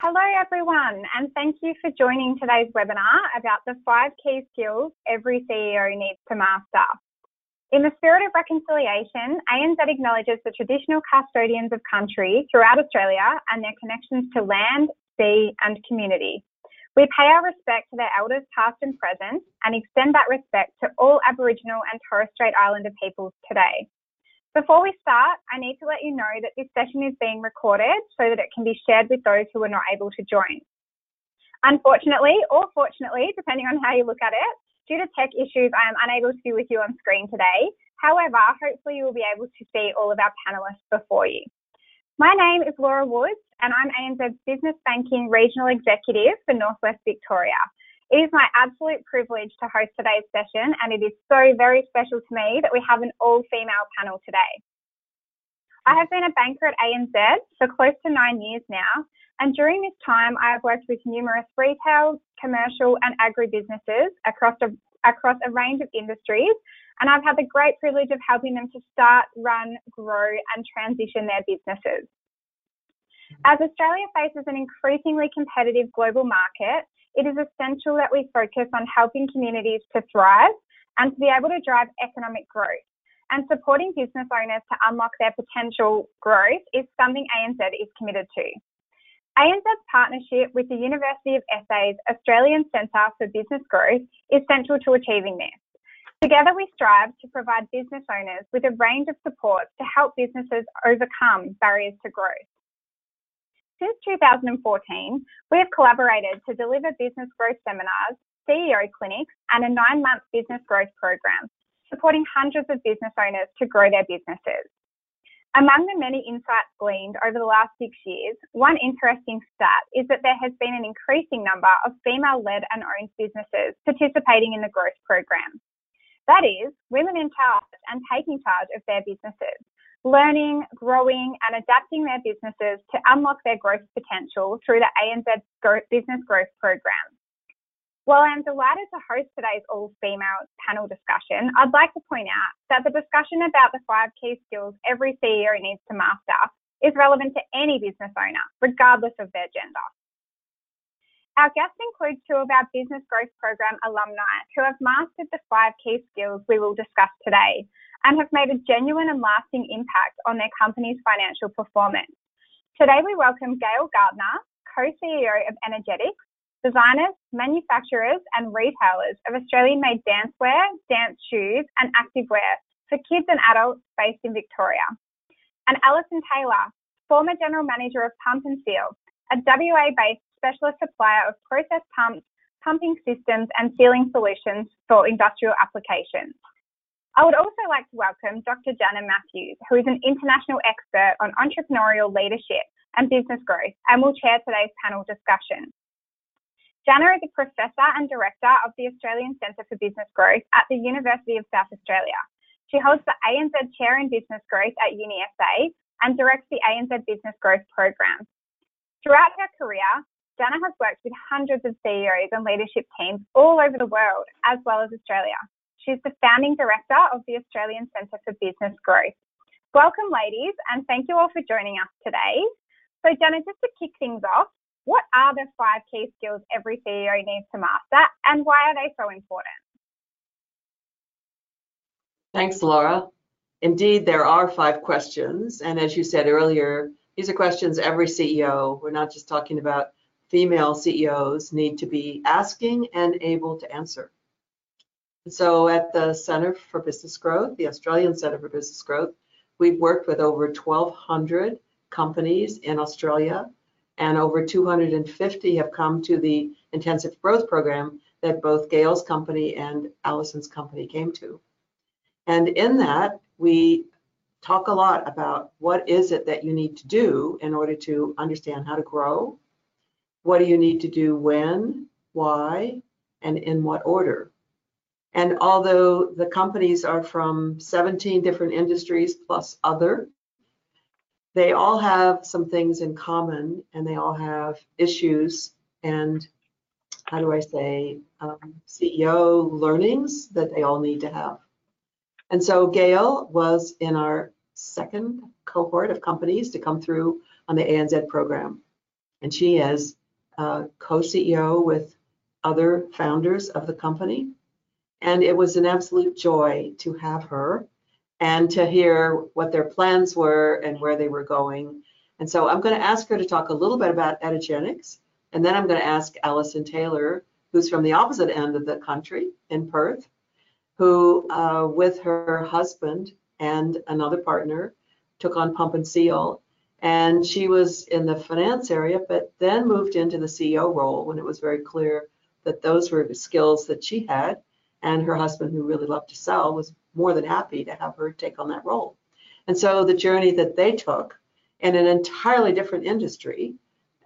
Hello everyone and thank you for joining today's webinar about the five key skills every CEO needs to master. In the spirit of reconciliation, ANZ acknowledges the traditional custodians of country throughout Australia and their connections to land, sea and community. We pay our respect to their elders past and present and extend that respect to all Aboriginal and Torres Strait Islander peoples today. Before we start, I need to let you know that this session is being recorded so that it can be shared with those who are not able to join. Unfortunately, or fortunately, depending on how you look at it, due to tech issues, I am unable to be with you on screen today. However, hopefully you will be able to see all of our panelists before you. My name is Laura Woods and I'm ANZ's Business Banking Regional Executive for Northwest Victoria. It is my absolute privilege to host today's session, and it is so very special to me that we have an all female panel today. I have been a banker at ANZ for close to nine years now, and during this time, I have worked with numerous retail, commercial, and agribusinesses across a, across a range of industries, and I've had the great privilege of helping them to start, run, grow, and transition their businesses. As Australia faces an increasingly competitive global market, it is essential that we focus on helping communities to thrive and to be able to drive economic growth. And supporting business owners to unlock their potential growth is something ANZ is committed to. ANZ's partnership with the University of SA's Australian Centre for Business Growth is central to achieving this. Together, we strive to provide business owners with a range of supports to help businesses overcome barriers to growth. Since 2014, we have collaborated to deliver business growth seminars, CEO clinics, and a nine month business growth program, supporting hundreds of business owners to grow their businesses. Among the many insights gleaned over the last six years, one interesting stat is that there has been an increasing number of female led and owned businesses participating in the growth program. That is, women in charge and taking charge of their businesses, learning, growing, and adapting their businesses to unlock their growth potential through the ANZ Business Growth Program. While I'm delighted to host today's all female panel discussion, I'd like to point out that the discussion about the five key skills every CEO needs to master is relevant to any business owner, regardless of their gender. Our guests include two of our Business Growth Program alumni who have mastered the five key skills we will discuss today and have made a genuine and lasting impact on their company's financial performance. Today we welcome Gail Gardner, co-CEO of Energetiks, designers, manufacturers and retailers of Australian-made dancewear, dance shoes and activewear for kids and adults based in Victoria. And Alison Taylor, former General Manager of Pump and Seal, a WA-based specialist supplier of process pumps, pumping systems and sealing solutions for industrial applications. I would also like to welcome Dr. Jana Matthews, who is an international expert on entrepreneurial leadership and business growth and will chair today's panel discussion. Jana is a professor and director of the Australian Centre for Business Growth at the University of South Australia. She holds the ANZ Chair in Business Growth at UniSA and directs the ANZ Business Growth Program. Throughout her career, Jana has worked with hundreds of CEOs and leadership teams all over the world, as well as Australia. She's the founding director of the Australian Centre for Business Growth. Welcome, ladies, and thank you all for joining us today. So, Jana, just to kick things off, what are the five key skills every CEO needs to master, and why are they so important? Thanks, Laura. Indeed, there are five questions. And as you said earlier, these are questions every CEO, we're not just talking about female CEOs, need to be asking and able to answer. So at the Centre for Business Growth, the Australian Centre for Business Growth, we've worked with over 1,200 companies in Australia, and over 250 have come to the intensive growth program that both Gail's company and Alison's company came to. And in that, we talk a lot about what is it that you need to do in order to understand how to grow, what do you need to do when, why, and in what order. And although the companies are from 17 different industries plus other, they all have some things in common and they all have issues and how do I say, um, CEO learnings that they all need to have. And so Gail was in our second cohort of companies to come through on the ANZ program. and she is uh, co-CEO with other founders of the company. And it was an absolute joy to have her and to hear what their plans were and where they were going. And so I'm going to ask her to talk a little bit about Energetiks, and then I'm going to ask Alison Taylor, who's from the opposite end of the country in Perth, who, uh, with her husband and another partner, took on Pump and Seal. And she was in the finance area, but then moved into the CEO role when it was very clear that those were the skills that she had. And her husband, who really loved to sell, was more than happy to have her take on that role. And so the journey that they took in an entirely different industry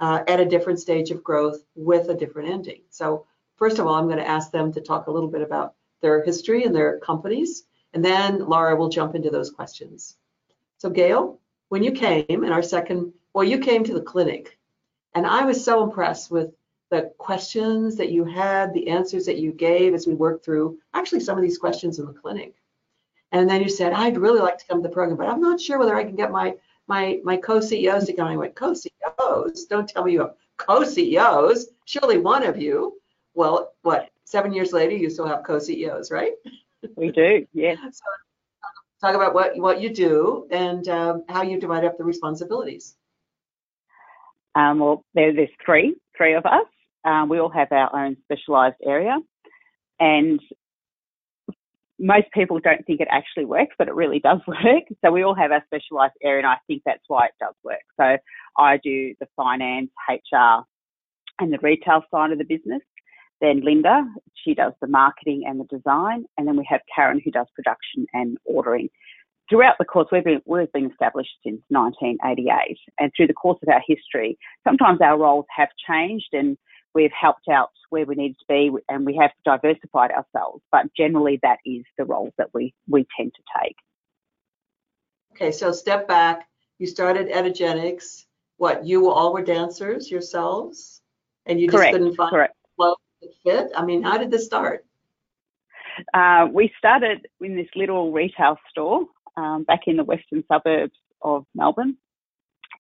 uh, at a different stage of growth with a different ending. So first of all, I'm going to ask them to talk a little bit about their history and their companies, and then Laura will jump into those questions. So Gail, when you came in our second, well, you came to the clinic, and I was so impressed with the questions that you had, the answers that you gave as we worked through actually some of these questions in the clinic. And then you said, I'd really like to come to the program, but I'm not sure whether I can get my my my co-CEOs to come. I went, co-CEOs? Don't tell me you have co-CEOs. Surely one of you. Well, what? Seven years later, you still have co-CEOs, right? We do, yes. so, talk about what what you do and um, how you divide up the responsibilities. Um, well, there, there's three, three of us. Um, we all have our own specialised area, and most people don't think it actually works, but it really does work. So we all have our specialised area, and I think that's why it does work. So I do the finance, HR, and the retail side of the business. Then Linda, she does the marketing and the design, and then we have Karen who does production and ordering. Throughout the course, we've been, we've been established since 1988, and through the course of our history, sometimes our roles have changed and we've helped out where we needed to be and we have diversified ourselves. But generally, that is the role that we, we tend to take. Okay, so step back. You started Energetiks. What, you all were dancers yourselves? And you just correct, couldn't find correct. flow that fit? I mean, how did this start? Uh, we started in this little retail store um, back in the western suburbs of Melbourne.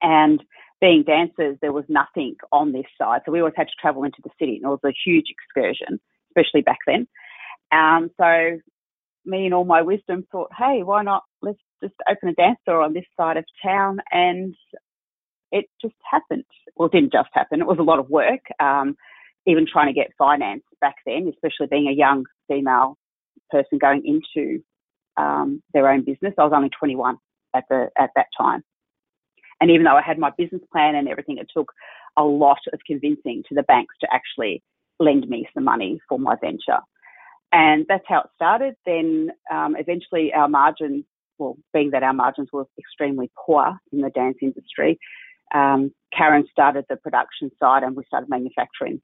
And being dancers, there was nothing on this side. So we always had to travel into the city, and it was a huge excursion, especially back then. Um, so me and all my wisdom thought, hey, why not? Let's just open a dance store on this side of town. And it just happened. Well, it didn't just happen. It was a lot of work. Um, even trying to get finance back then, especially being a young female person going into um, their own business. I was only 21 at the at that time. And even though I had my business plan and everything, it took a lot of convincing to the banks to actually lend me some money for my venture. And that's how it started. Then um, eventually our margins, well, being that our margins were extremely poor in the dance industry, um, Karen started the production side and we started manufacturing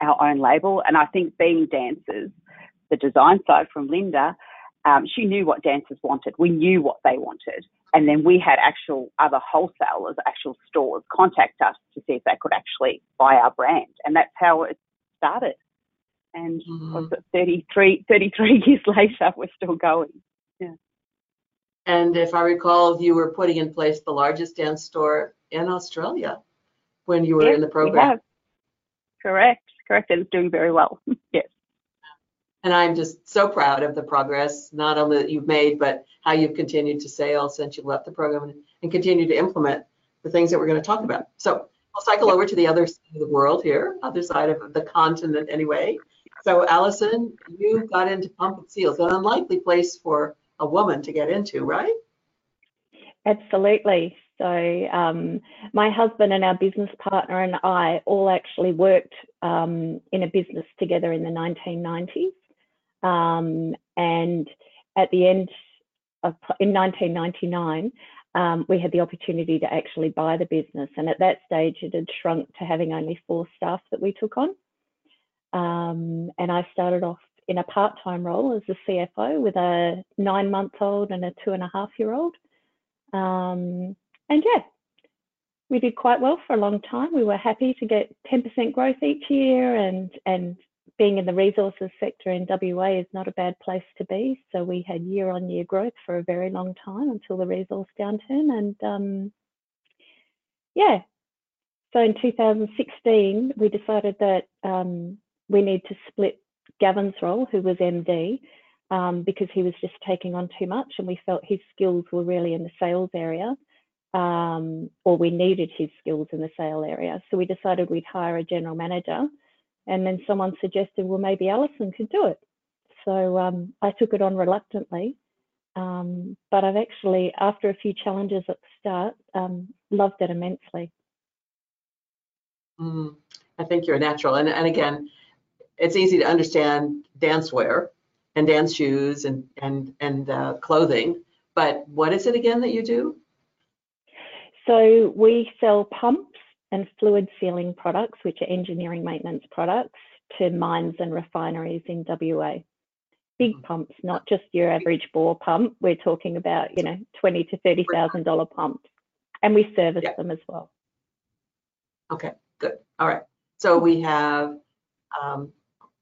our own label. And I think being dancers, the design side from Linda, um, she knew what dancers wanted. We knew what they wanted. And then we had actual other wholesalers, actual stores contact us to see if they could actually buy our brand. And that's how it started. And mm-hmm. was it 33, 33 years later, we're still going. Yeah. And if I recall, you were putting in place the largest dance store in Australia when you were yes, in the program. Correct, correct. And it's doing very well. yes. And I'm just so proud of the progress, not only that you've made, but how you've continued to sail since you left the program and continue to implement the things that we're going to talk about. So I'll cycle over to the other side of the world here, other side of the continent anyway. So Alison, you got into pump and seals, an unlikely place for a woman to get into, right? Absolutely. So um, my husband and our business partner and I all actually worked um, in a business together in the 1990s. Um, and at the end of in 1999, um, we had the opportunity to actually buy the business. And at that stage, it had shrunk to having only four staff that we took on. Um, and I started off in a part time role as a CFO with a nine month old and a two and a half year old. Um, and yeah, we did quite well for a long time. We were happy to get 10% growth each year and, and being in the resources sector in WA is not a bad place to be. So we had year on year growth for a very long time until the resource downturn. And um, yeah, So in 2016, we decided that um, we need to split Gavin's role, who was MD, um, because he was just taking on too much, and we felt his skills were really in the sales area, um, or we needed his skills in the sale area. So we decided we'd hire a general manager, and then someone suggested, well, maybe Alison could do it. So um, I took it on reluctantly, um, but I've actually, after a few challenges at the start, um, loved it immensely. Mm, I think you're a natural. And, and again, it's easy to understand dance wear and dance shoes and, and, and uh, clothing. But what is it again that you do? So we sell pumps and fluid sealing products, which are engineering maintenance products, to mines and refineries in WA. Big mm-hmm. pumps, not just your average bore pump. We're talking about, you know, twenty to thirty thousand dollar pumps, and we service yeah. them as well. Okay. Good. All right. So we have um,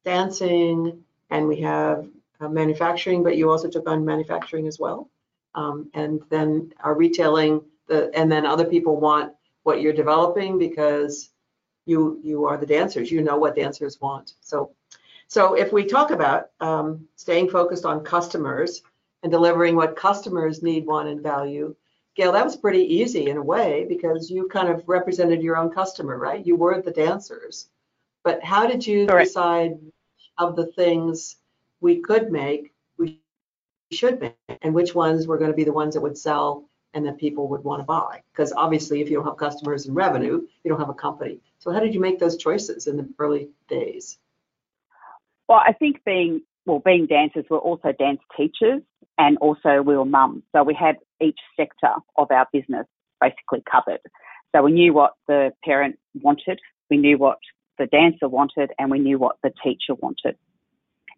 dancing and we have uh, manufacturing, but you also took on manufacturing as well. Um, and then our retailing, the and then other people want what you're developing because you you are the dancers. You know what dancers want. So so if we talk about um, staying focused on customers and delivering what customers need, want, and value, Gail, that was pretty easy in a way because you kind of represented your own customer, right? You were the dancers. But how did you Correct. decide of the things we could make, we should make, and which ones were going to be the ones that would sell and that people would want to buy? Because obviously, if you don't have customers and revenue, you don't have a company. So how did you make those choices in the early days? Well, I think being well, being dancers, we're also dance teachers and also we were mums. So we had each sector of our business basically covered. So we knew what the parent wanted, we knew what the dancer wanted, and we knew what the teacher wanted.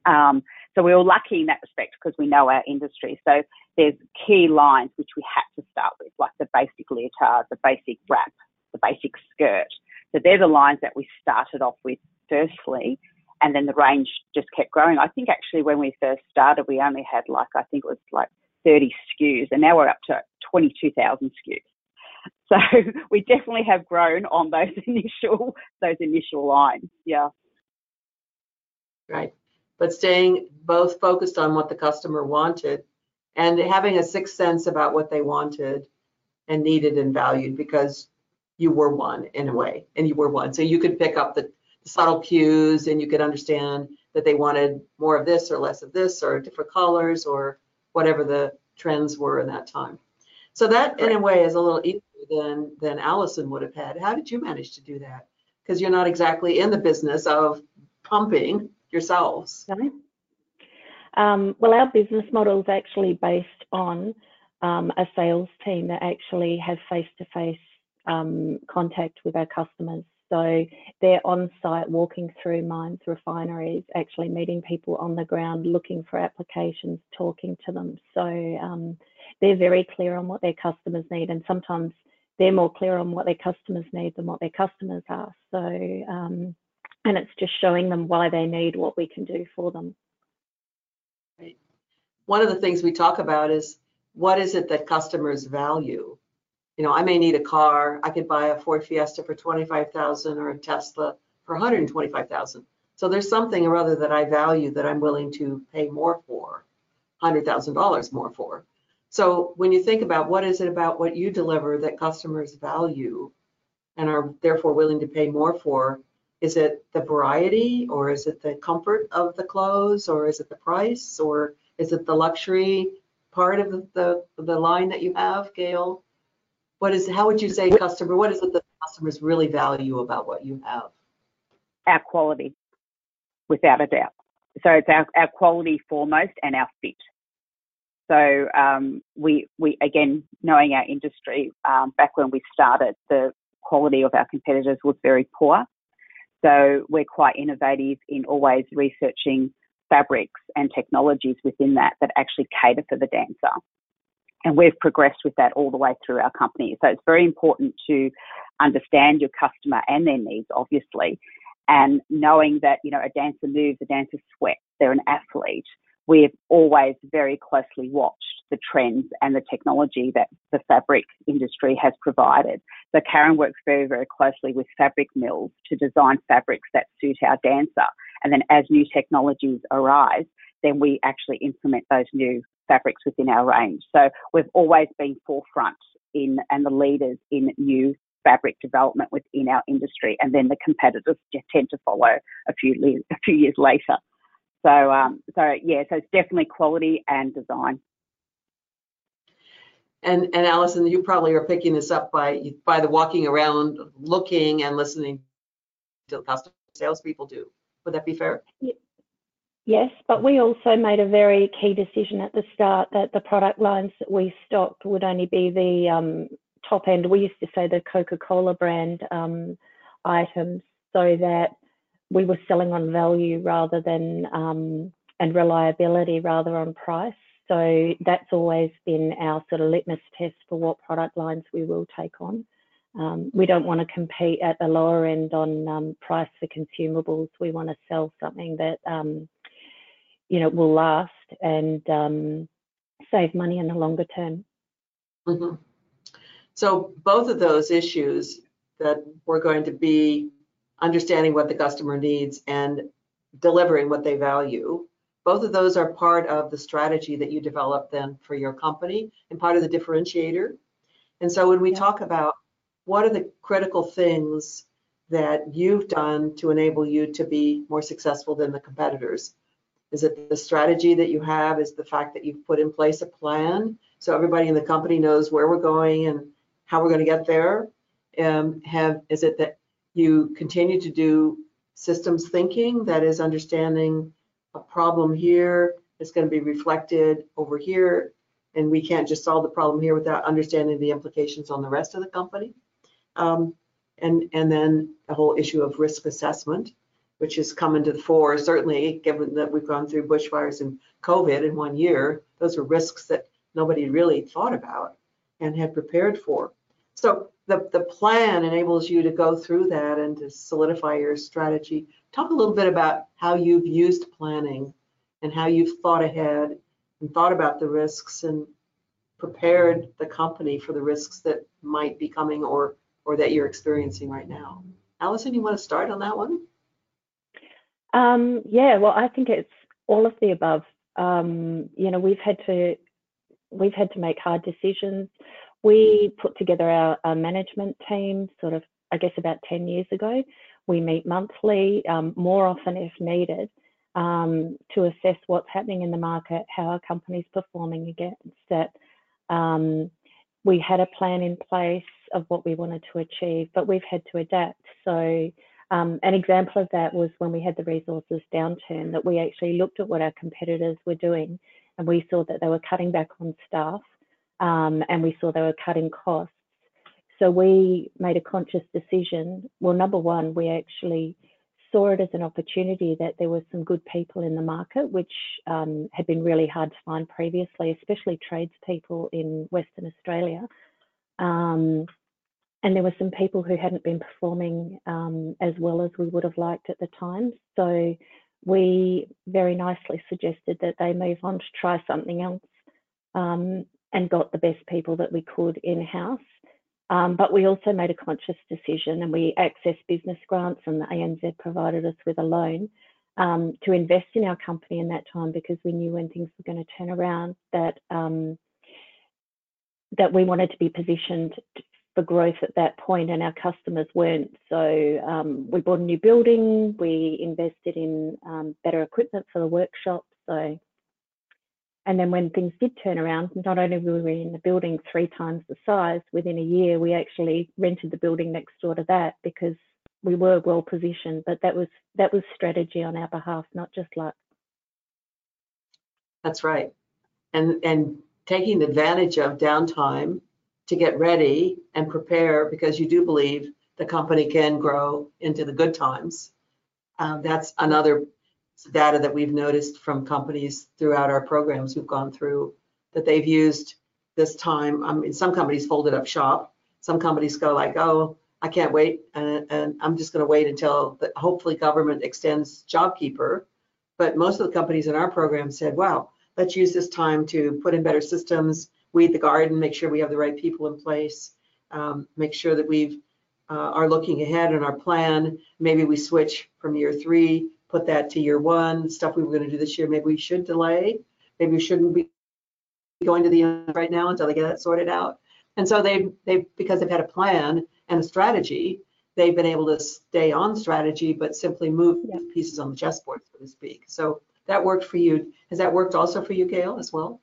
Um, so we were lucky in that respect because we know our industry. So there's key lines which we had to start with, like the basic leotard, the basic wrap, the basic skirt. So they're the lines that we started off with firstly, and then the range just kept growing. I think actually when we first started, we only had like I think it was like 30 SKUs, and now we're up to 22,000 SKUs. So we definitely have grown on those initial those initial lines. Yeah. Right, but staying both focused on what the customer wanted and having a sixth sense about what they wanted and needed and valued because you were one in a way and you were one so you could pick up the subtle cues and you could understand that they wanted more of this or less of this or different colors or whatever the trends were in that time. So that in a way is a little easier than than allison would have had. How did you manage to do that? Because you're not exactly in the business of pumping yourselves. Um, well, our business model is actually based on um, a sales team that actually have face-to-face um, contact with our customers. So they're on site walking through mines, refineries, actually meeting people on the ground, looking for applications, talking to them. So um, they're very clear on what their customers need, and sometimes they're more clear on what their customers need than what their customers are. So, um, and it's just showing them why they need what we can do for them. One of the things we talk about is what is it that customers value? you know, I may need a car. I could buy a Ford Fiesta for 25,000 or a Tesla for 125,000. So there's something or other that I value that I'm willing to pay more for, $100,000 more for. So when you think about what is it about what you deliver that customers value and are therefore willing to pay more for, is it the variety or is it the comfort of the clothes or is it the price or is it the luxury part of the, the, line that you have, Gail? What is, how would you say customer, what is it that customers really value about what you have? Our quality, without a doubt. So it's our, our quality foremost and our fit. So um, we, we, again, knowing our industry, um, back when we started, the quality of our competitors was very poor. So we're quite innovative in always researching fabrics and technologies within that that actually cater for the dancer. And we've progressed with that all the way through our company. So it's very important to understand your customer and their needs, obviously, and knowing that, you know, a dancer moves, a dancer sweats, they're an athlete. We've always very closely watched the trends and the technology that the fabric industry has provided. So Karen works very, very closely with fabric mills to design fabrics that suit our dancer. And then as new technologies arise, then we actually implement those new fabrics within our range. So we've always been forefront in and the leaders in new fabric development within our industry, and then the competitors tend to follow a few a few years later. So, um, so yeah, so it's definitely quality and design. And and Alison, you probably are picking this up by by the walking around, looking and listening to the customer salespeople do. Would that be fair? Yes, but we also made a very key decision at the start that the product lines that we stocked would only be the um, top end. We used to say the Coca-Cola brand um, items, so that we were selling on value rather than um, and reliability rather on price. So that's always been our sort of litmus test for what product lines we will take on. Um, we don't want to compete at the lower end on um, price for consumables. We want to sell something that um, you know will last and um, save money in the longer term. Mm-hmm. So both of those issues that we're going to be understanding what the customer needs and delivering what they value. Both of those are part of the strategy that you develop then for your company and part of the differentiator. And so when we yeah. talk about what are the critical things that you've done to enable you to be more successful than the competitors? Is it the strategy that you have? Is the fact that you've put in place a plan so everybody in the company knows where we're going and how we're going to get there? Um, have is it that you continue to do systems thinking, that is understanding a problem here is going to be reflected over here, and we can't just solve the problem here without understanding the implications on the rest of the company. Um, and, and then the whole issue of risk assessment, which has come into the fore, certainly given that we've gone through bushfires and COVID in one year, those are risks that nobody really thought about and had prepared for. So the, the plan enables you to go through that and to solidify your strategy. Talk a little bit about how you've used planning and how you've thought ahead and thought about the risks and prepared the company for the risks that might be coming or or that you're experiencing right now. Alison, you want to start on that one? Um, yeah, well, I think it's all of the above. Um, you know, we've had to we've had to make hard decisions we put together our, our, management team sort of, I guess, about 10 years ago. We meet monthly, um, more often if needed, um, to assess what's happening in the market, how our company's performing against it. Um, we had a plan in place of what we wanted to achieve, but we've had to adapt. So, um, an example of that was when we had the resources downturn, that we actually looked at what our competitors were doing and we saw that they were cutting back on staff um, and we saw they were cutting costs. So we made a conscious decision. Well, number one, we actually saw it as an opportunity that there were some good people in the market, which um, had been really hard to find previously, especially tradespeople in Western Australia. Um, and there were some people who hadn't been performing um, as well as we would have liked at the time. So we very nicely suggested that they move on to try something else. Um, and got the best people that we could in house. Um, but we also made a conscious decision and we accessed business grants and the ANZ provided us with a loan um, to invest in our company in that time because we knew when things were going to turn around that um, that we wanted to be positioned for growth at that point and our customers weren't. So um, we bought a new building, we invested in um, better equipment for the workshop. So and then when things did turn around, not only were we in the building three times the size, within a year we actually rented the building next door to that because we were well positioned. But that was that was strategy on our behalf, not just luck. That's right. And and taking advantage of downtime to get ready and prepare because you do believe the company can grow into the good times. Um, that's another data that we've noticed from companies throughout our programs we've gone through that they've used this time. I mean, some companies folded up shop. Some companies go like, oh, I can't wait, and, and I'm just going to wait until the, hopefully government extends JobKeeper. But most of the companies in our program said, wow, let's use this time to put in better systems, weed the garden, make sure we have the right people in place, um, make sure that we've uh, are looking ahead in our plan. Maybe we switch from year three, put that to year one, stuff we were going to do this year. Maybe we should delay. Maybe we shouldn't be going to the end right now until they get that sorted out. And so they they because they've had a plan and a strategy, they've been able to stay on strategy, but simply move Yeah. pieces on the chessboard, so to speak. So that worked for you. Has that worked also for you, Gail, as well?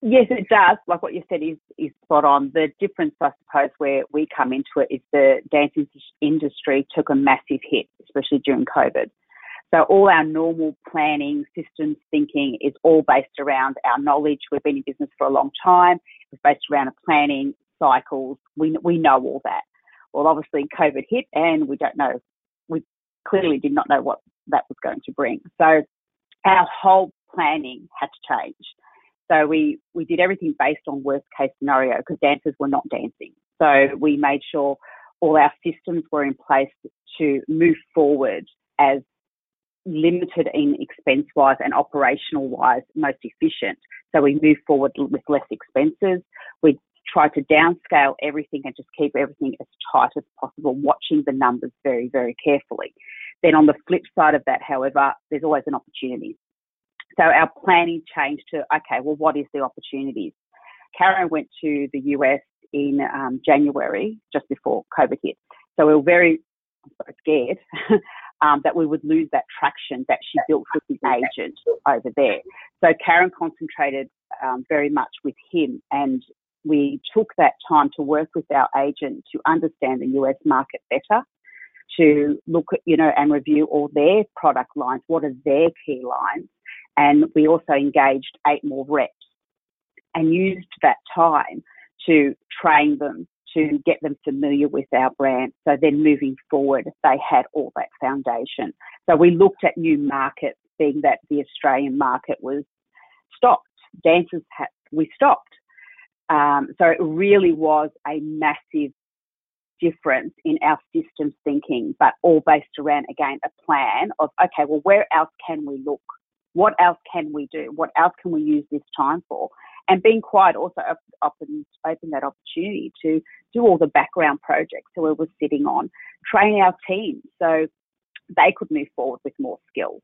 Yes, it does. Like what you said is, is spot on. The difference, I suppose, where we come into it is the dance industry took a massive hit, especially during COVID. So all our normal planning, systems thinking is all based around our knowledge. We've been in business for a long time. It's based around a planning cycles. We we know all that. Well, obviously COVID hit, and we don't know. We clearly did not know what that was going to bring. So our whole planning had to change. So we, we did everything based on worst case scenario because dancers were not dancing. So we made sure all our systems were in place to move forward as limited in expense wise and operational wise most efficient. So we moved forward with less expenses. We tried to downscale everything and just keep everything as tight as possible, watching the numbers very, very carefully. Then on the flip side of that, however, there's always an opportunity. So our planning changed to, okay, well, what is the opportunities? Karen went to the US in um, January, just before COVID hit. So we were very scared um, that we would lose that traction that she built with his agent over there. So Karen concentrated um, very much with him and we took that time to work with our agent to understand the US market better, to look at, you know, and review all their product lines, what are their key lines, and we also engaged eight more reps and used that time to train them, to get them familiar with our brand. So then moving forward, they had all that foundation. So we looked at new markets, being that the Australian market was stopped. Dancers had, we stopped. Um, so it really was a massive difference in our systems thinking, but all based around, again, a plan of, okay, well, where else can we look? What else can we do? What else can we use this time for? And being quiet also opened, opened that opportunity to do all the background projects that we were sitting on, train our team so they could move forward with more skills.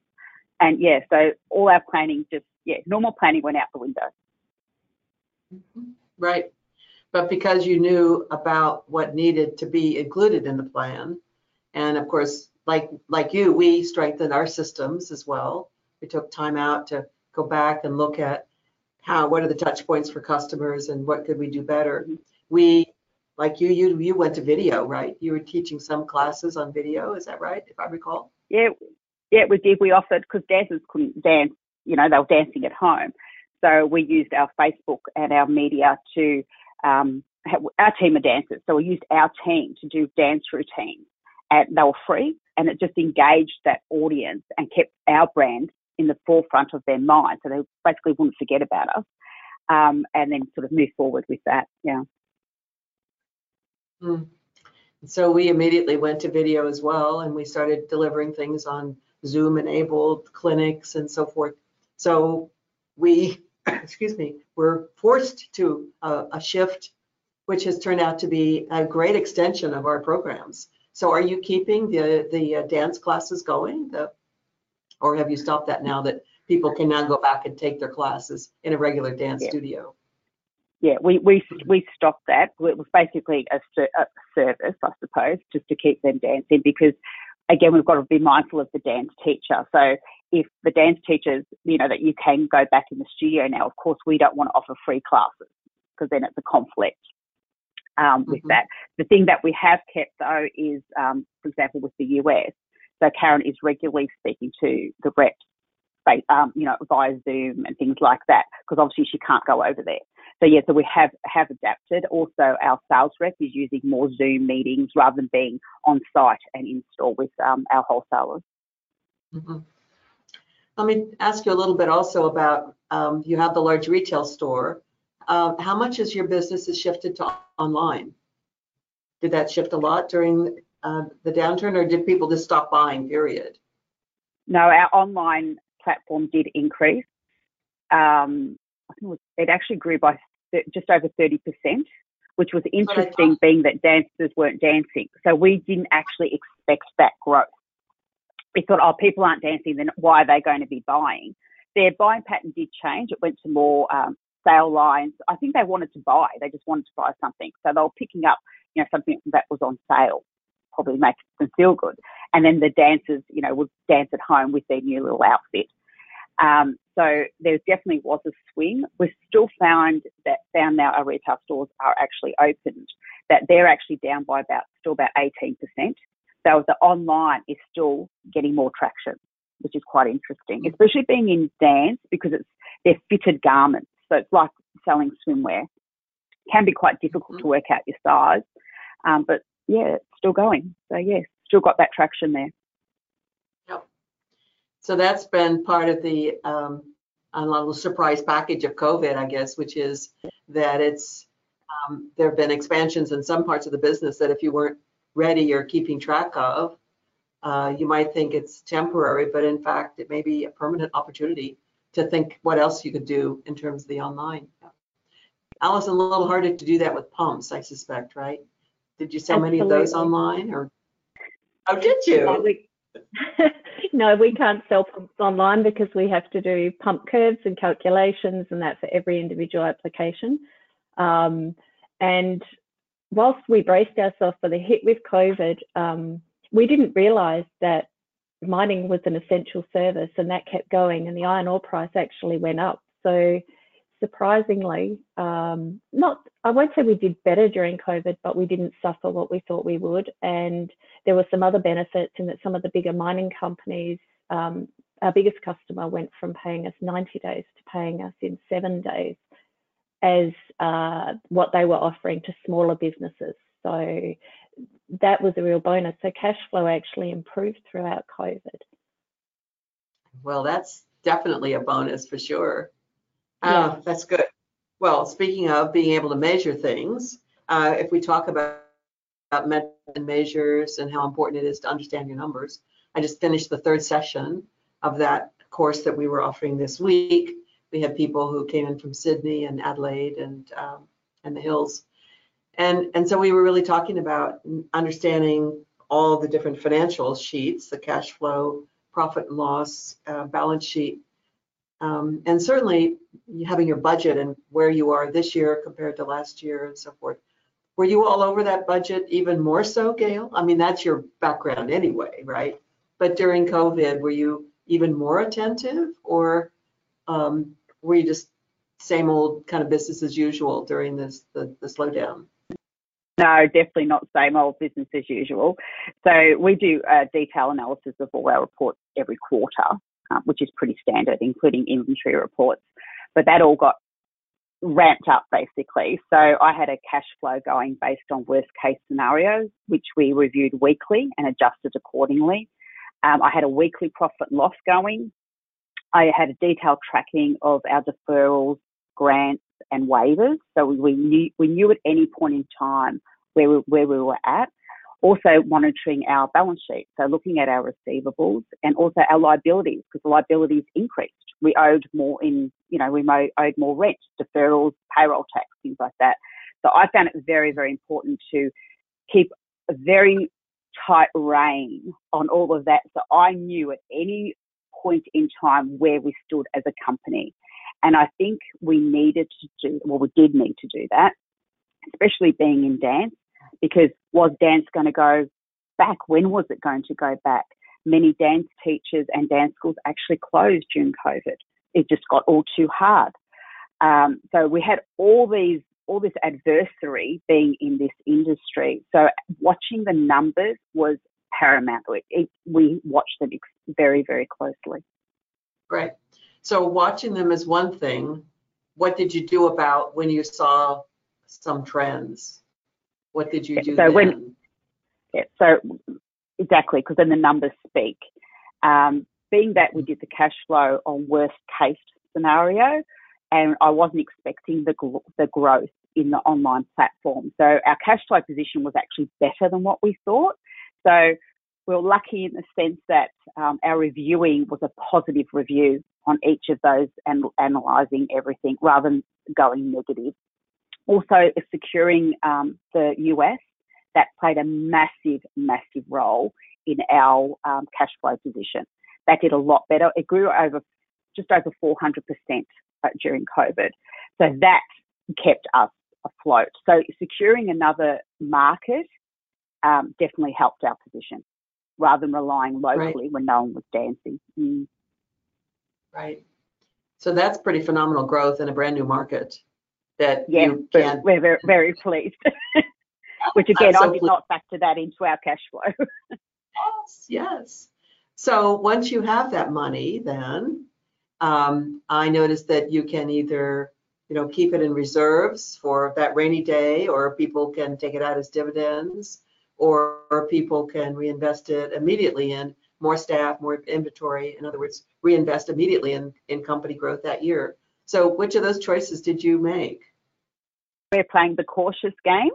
And yeah, so all our planning just, yeah, normal planning went out the window. Mm-hmm. Right. But because you knew about what needed to be included in the plan, and of course, like like you, we strengthened our systems as well we took time out to go back and look at how what are the touch points for customers and what could we do better. We like you you you went to video, right? You were teaching some classes on video, is that right? If I recall. Yeah, yeah, we did. We offered because dancers couldn't dance, you know, they were dancing at home. So we used our Facebook and our media to um, have, our team of dancers. So we used our team to do dance routines, and they were free, and it just engaged that audience and kept our brand in the forefront of their mind, so they basically wouldn't forget about us, um, and then sort of move forward with that. Yeah. Mm. So we immediately went to video as well, and we started delivering things on Zoom-enabled clinics and so forth. So we, excuse me, were forced to uh, a shift, which has turned out to be a great extension of our programs. So are you keeping the the uh, dance classes going? The or have you stopped that now that people can now go back and take their classes in a regular dance yeah. studio? Yeah, we, we we stopped that. It was basically a, a service, I suppose, just to keep them dancing because again, we've got to be mindful of the dance teacher. So if the dance teachers, you know, that you can go back in the studio now, of course, we don't want to offer free classes because then it's a conflict um, with mm-hmm. that. The thing that we have kept though is, um, for example, with the US, so Karen is regularly speaking to the reps, um, you know, via Zoom and things like that, because obviously she can't go over there. So yeah, so we have have adapted. Also, our sales rep is using more Zoom meetings rather than being on site and in store with um, our wholesalers. Mm-hmm. Let me ask you a little bit also about um, you have the large retail store. Uh, how much has your business has shifted to online? Did that shift a lot during uh, the downturn, or did people just stop buying? Period. No, our online platform did increase. um, I think it, was, it actually grew by th- just over 30%, which was interesting being that dancers weren't dancing. So we didn't actually expect that growth. We thought, oh, people aren't dancing, then why are they going to be buying? Their buying pattern did change. It went to more um, sale lines. I think they wanted to buy. They just wanted to buy something. So they were picking up, you know, something that was on sale, probably makes them feel good. And then the dancers, you know, would dance at home with their new little outfit. Um, so there definitely was a swing. We've still found that found now our retail stores are actually opened, that they're actually down by about still about 18%. So the online is still getting more traction, which is quite interesting, mm. especially being in dance because it's they're fitted garments. So it's like selling swimwear. It Can be quite difficult mm-hmm. to work out your size, um, but yeah, still going. So yes, still got that traction there. Yep. So that's been part of the um, a little surprise package of COVID, I guess, which is that it's um, there have been expansions in some parts of the business that if you weren't ready or keeping track of, uh, you might think it's temporary, but in fact, it may be a permanent opportunity to think what else you could do in terms of the online. Alison, a little harder to do that with pumps, I suspect, right? Did you sell many of those online or? Oh, did you? No we, no, we can't sell pumps online because we have to do pump curves and calculations and that for every individual application. Um, and whilst we braced ourselves for the hit with COVID, um, we didn't realise that mining was an essential service and that kept going and the iron ore price actually went up. So surprisingly, um, not I won't say we did better during COVID, but we didn't suffer what we thought we would. And there were some other benefits in that some of the bigger mining companies, um, our biggest customer went from paying us 90 days to paying us in seven days as uh, what they were offering to smaller businesses. So that was a real bonus. So cash flow actually improved throughout COVID. Well, that's definitely a bonus for sure. Yeah. Oh, that's good. Well, speaking of being able to measure things, uh, if we talk about, and measures and how important it is to understand your numbers, I just finished the third session of that course that we were offering this week. We had people who came in from Sydney and Adelaide and um, and the hills and, and so we were really talking about understanding all the different financial sheets, the cash flow, profit and loss, uh, balance sheet, um, and certainly having your budget and where you are this year compared to last year and so forth. Were you all over that budget even more so, Gail? I mean, that's your background anyway, right? But during COVID, were you even more attentive or um, were you just same old kind of business as usual during this the, the slowdown? No, definitely not same old business as usual. So we do a detail analysis of all our reports every quarter, um, which is pretty standard, including inventory reports. But that all got ramped up basically. So I had a cash flow going based on worst case scenarios, which we reviewed weekly and adjusted accordingly. Um, I had a weekly profit loss going. I had a detailed tracking of our deferrals, grants, and waivers. So we knew, we knew at any point in time where we, where we were at. Also monitoring our balance sheet, so looking at our receivables and also our liabilities because the liabilities increased. We owed more in, you know, we owed more rent, deferrals, payroll tax, things like that. So I found it very, very important to keep a very tight rein on all of that. So I knew at any point in time where we stood as a company. And I think we needed to do, well, we did need to do that, especially being in dance, because was dance going to go back? When was it going to go back? Many dance teachers and dance schools actually closed during COVID. It just got all too hard. Um, so we had all these, all this adversary being in this industry. So watching the numbers was paramount. It, it, we watched them very, very closely. Right. So watching them is one thing. What did you do about when you saw some trends? What did you do so then? When, yeah, so exactly, because then the numbers speak. Um, being that we did the cash flow on worst case scenario, and I wasn't expecting the the growth in the online platform. So our cash flow position was actually better than what we thought. So we were lucky in the sense that um, our reviewing was a positive review on each of those and analysing everything rather than going negative. Also, securing um, the US, that played a massive, massive role in our um, cash flow position. That did a lot better. It grew over just over 400% uh, during COVID. So that kept us afloat. So securing another market um, definitely helped our position rather than relying locally right. when no one was dancing. Mm. Right. So that's pretty phenomenal growth in a brand new market that yeah, you can. We're very, very pleased. Which again, so I did not factor that into our cash flow. yes, yes. So once you have that money, then um, I noticed that you can either, you know, keep it in reserves for that rainy day, or people can take it out as dividends, or, or people can reinvest it immediately in more staff, more inventory. In other words, reinvest immediately in, in company growth that year. So which of those choices did you make? We're playing the cautious game.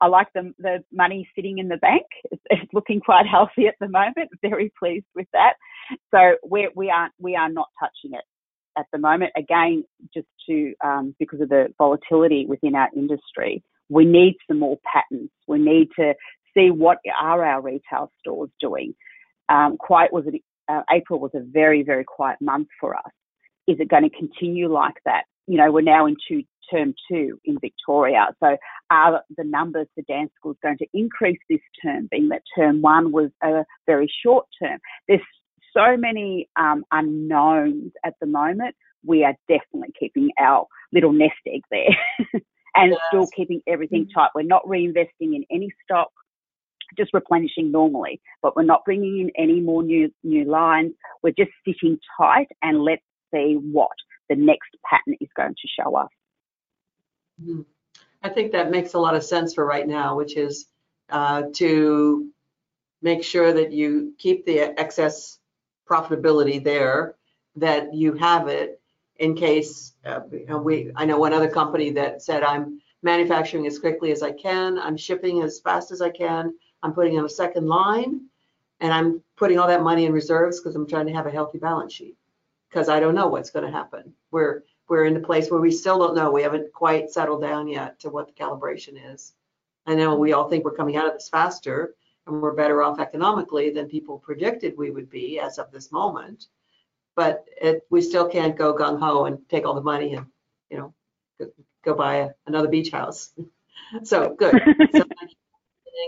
I like the, the money sitting in the bank. It's, it's, looking quite healthy at the moment. Very pleased with that. So we we aren't we are not touching it at the moment. Again, just to um, because of the volatility within our industry, we need some more patterns. We need to see what are our retail stores doing. Um, quite was it, uh, April was a very very quiet month for us. Is it going to continue like that? You know, we're now into term two in Victoria. So are the numbers for dance schools going to increase this term, being that term one was a very short term? There's so many um, unknowns at the moment. We are definitely keeping our little nest egg there and yes. still keeping everything mm-hmm. tight. We're not reinvesting in any stock just replenishing normally, but we're not bringing in any more new new lines. We're just sitting tight and let's see what the next pattern is going to show us. Mm-hmm. I think that makes a lot of sense for right now, which is uh, to make sure that you keep the excess profitability there, that you have it in case uh, we. I know one other company that said I'm manufacturing as quickly as I can, I'm shipping as fast as I can, I'm putting in a second line, and I'm putting all that money in reserves because I'm trying to have a healthy balance sheet because I don't know what's going to happen. We're we're in a place where we still don't know. We haven't quite settled down yet to what the calibration is. I know we all think we're coming out of this faster and we're better off economically than people predicted we would be as of this moment. But it, we still can't go gung ho and take all the money and, you know, go, go buy a, another beach house. so good. so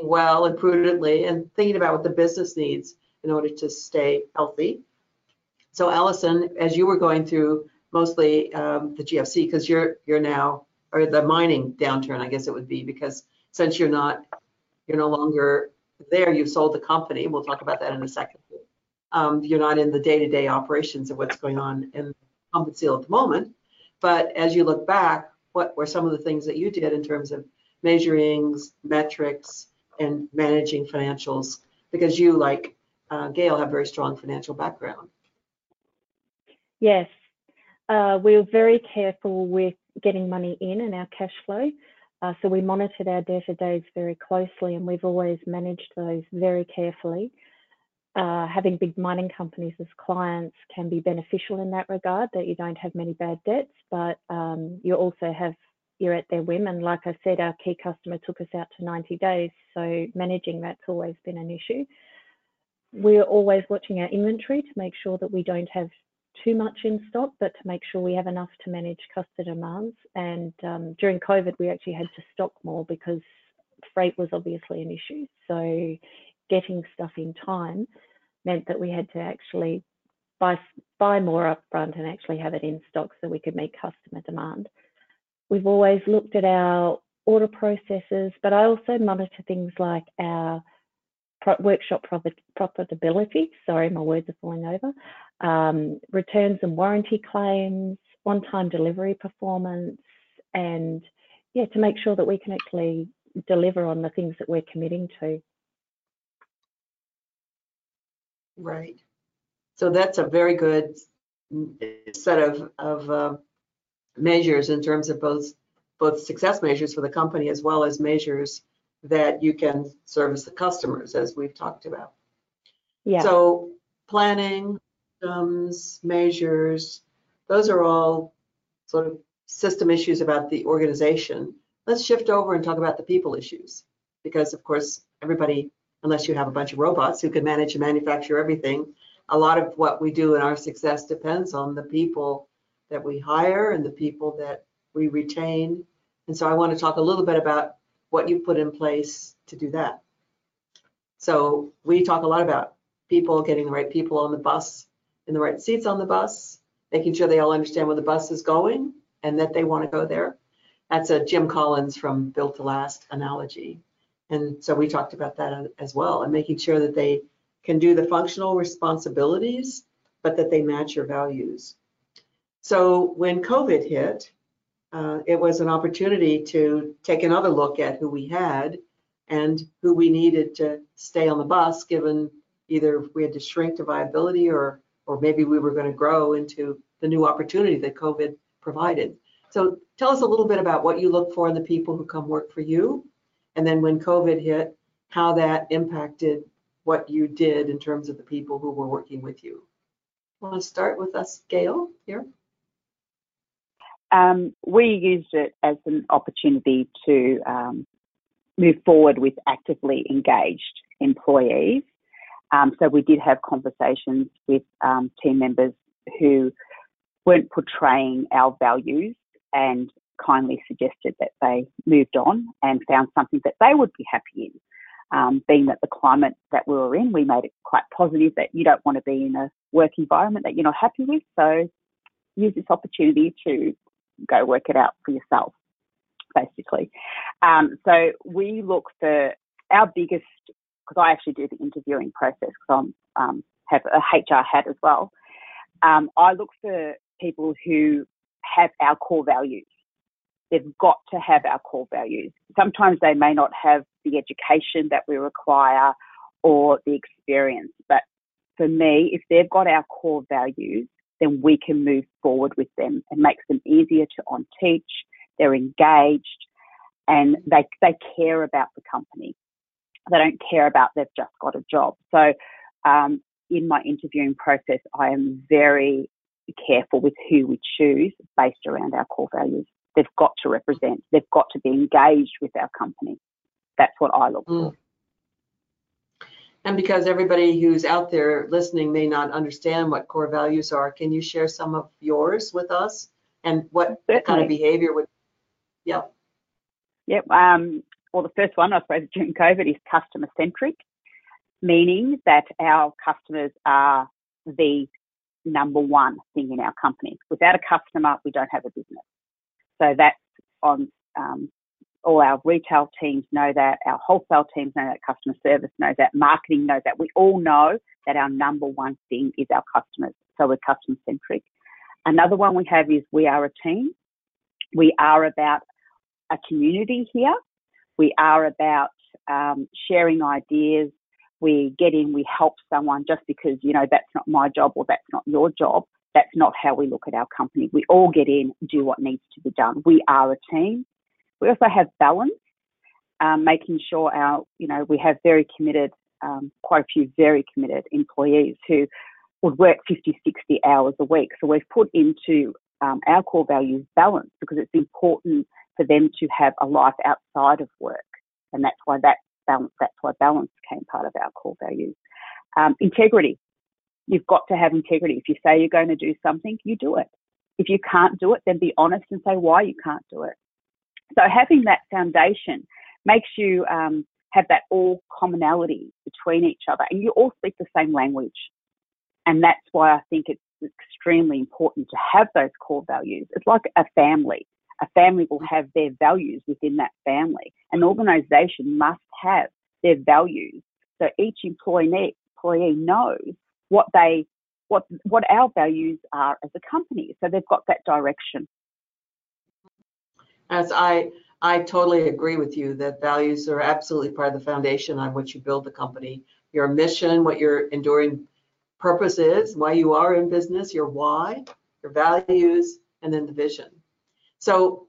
well and prudently and thinking about what the business needs in order to stay healthy. So Alison, as you were going through mostly um, the GFC, because you're you're now or the mining downturn, I guess it would be, because since you're not you're no longer there, you've sold the company. We'll talk about that in a second. Um, you're not in the day-to-day operations of what's going on in Pump and Seal at the moment. But as you look back, what were some of the things that you did in terms of measuring metrics and managing financials? Because you, like uh, Gail, have very strong financial background. Yes, uh, we were very careful with getting money in and our cash flow. Uh, so we monitored our debtor days very closely and we've always managed those very carefully. Uh, having big mining companies as clients can be beneficial in that regard, that you don't have many bad debts, but um, you also have, you're at their whim. And like I said, our key customer took us out to 90 days. So managing that's always been an issue. We're always watching our inventory to make sure that we don't have too much in stock, but to make sure we have enough to manage customer demands. And um, during COVID, we actually had to stock more because freight was obviously an issue. So getting stuff in time meant that we had to actually buy buy more upfront and actually have it in stock so we could meet customer demand. We've always looked at our order processes, but I also monitor things like our workshop profit, profitability. Sorry, my words are falling over. Um, returns and warranty claims, on-time delivery performance, and yeah, to make sure that we can actually deliver on the things that we're committing to. Right. So that's a very good set of, of uh, measures in terms of both both success measures for the company as well as measures that you can service the customers as we've talked about. Yeah. So planning, systems, measures, those are all sort of system issues about the organization. Let's shift over and talk about the people issues. Because of course, everybody, unless you have a bunch of robots who can manage and manufacture everything, a lot of what we do in our success depends on the people that we hire and the people that we retain. And so I want to talk a little bit about what you put in place to do that. So we talk a lot about people, getting the right people on the bus, in the right seats on the bus, making sure they all understand where the bus is going and that they want to go there. That's a Jim Collins from Built to Last analogy. And so we talked about that as well and making sure that they can do the functional responsibilities, but that they match your values. So when COVID hit, uh, it was an opportunity to take another look at who we had and who we needed to stay on the bus, given either we had to shrink to viability or or maybe we were going to grow into the new opportunity that COVID provided. So tell us a little bit about what you look for in the people who come work for you, and then when COVID hit, how that impacted what you did in terms of the people who were working with you. Want to start with us, Gail, here? Um, we used it as an opportunity to um, move forward with actively engaged employees. Um, so we did have conversations with um, team members who weren't portraying our values and kindly suggested that they moved on and found something that they would be happy in. Um, being that the climate that we were in, we made it quite positive that you don't want to be in a work environment that you're not happy with. So use this opportunity to go work it out for yourself, basically. Um, so we look for our biggest, because I actually do the interviewing process because I um, have a HR hat as well. Um, I look for people who have our core values. They've got to have our core values. Sometimes they may not have the education that we require or the experience, but for me, if they've got our core values, then we can move forward with them. It makes them easier to on teach. They're engaged and they, they care about the company. They don't care about they've just got a job. So, um, in my interviewing process, I am very careful with who we choose based around our core values. They've got to represent, they've got to be engaged with our company. That's what I look mm. for. And because everybody who's out there listening may not understand what core values are, can you share some of yours with us and what Certainly. kind of behavior would? Yeah. Yep. Um, well, the first one, I suppose, during COVID is customer centric, meaning that our customers are the number one thing in our company. Without a customer, we don't have a business. So that's on um, all our retail teams know that, our wholesale teams know that, customer service knows that, marketing knows that. We all know that our number one thing is our customers. So we're customer centric. Another one we have is we are a team. We are about a community here. We are about um, sharing ideas. We get in, we help someone just because, you know, that's not my job or that's not your job. That's not how we look at our company. We all get in, do what needs to be done. We are a team. We also have balance, um, making sure our, you know, we have very committed, um, quite a few very committed employees who would work 50, 60 hours a week. So we've put into um, our core values balance because it's important for them to have a life outside of work. And that's why that balance, that's why balance became part of our core values. Um, integrity. You've got to have integrity. If you say you're going to do something, you do it. If you can't do it, then be honest and say why you can't do it. So having that foundation makes you um, have that all commonality between each other, and you all speak the same language. And that's why I think it's extremely important to have those core values. It's like a family. A family will have their values within that family. An organisation must have their values. So each employee employee knows what they what what our values are as a company. So they've got that direction. As I, I totally agree with you that values are absolutely part of the foundation on which you build the company. Your mission, what your enduring purpose is, why you are in business, your why, your values, and then the vision. So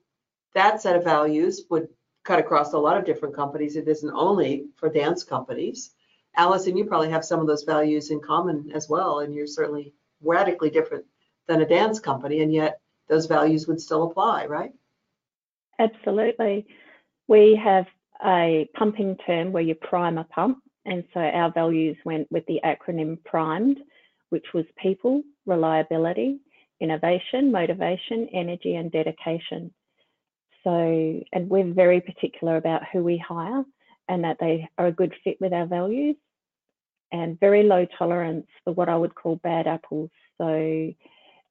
that set of values would cut across a lot of different companies. It isn't only for dance companies. Alison, you probably have some of those values in common as well, and you're certainly radically different than a dance company, and yet those values would still apply, right? Absolutely. We have a pumping term where you prime a pump, and so our values went with the acronym PRIMED, which was people, reliability, innovation, motivation, energy, and dedication. So, and we're very particular about who we hire and that they are a good fit with our values and very low tolerance for what I would call bad apples. So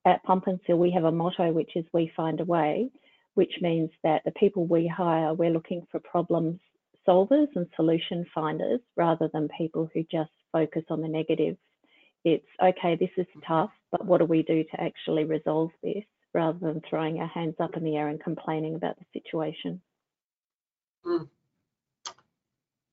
at Pump and Seal, we have a motto, which is we find a way, which means that the people we hire, we're looking for problem solvers and solution finders rather than people who just focus on the negative. It's okay, this is tough, but what do we do to actually resolve this rather than throwing our hands up in the air and complaining about the situation? Mm.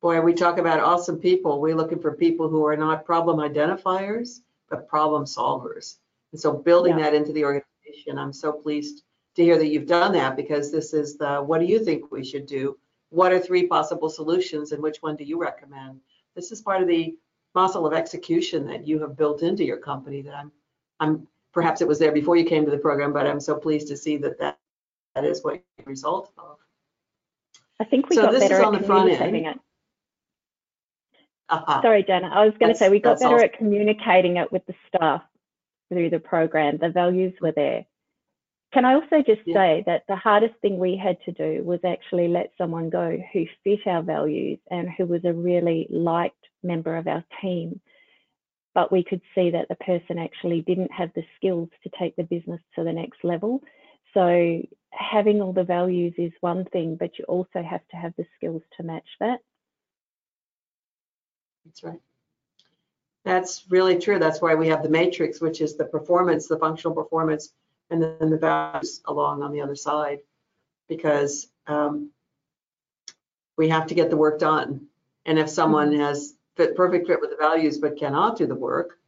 Boy, we talk about awesome people. We're looking for people who are not problem identifiers, but problem solvers. And so building yeah. that into the organization, I'm so pleased to hear that you've done that because this is the what do you think we should do? What are three possible solutions and which one do you recommend? This is part of the muscle of execution that you have built into your company that I'm I'm perhaps it was there before you came to the program, but I'm so pleased to see that that, that is what you result of. I think we so got better at communicating it. Uh-huh. Sorry, Dana. I was going to say we got better awesome. at communicating it with the staff through the program. The values were there. Can I also just yeah. say that the hardest thing we had to do was actually let someone go who fit our values and who was a really liked member of our team. But we could see that the person actually didn't have the skills to take the business to the next level. So having all the values is one thing, but you also have to have the skills to match that. That's right. That's really true. That's why we have the matrix, which is the performance, the functional performance, and then the values along on the other side, because um, we have to get the work done. And if someone mm-hmm. has fit perfect fit with the values but cannot do the work,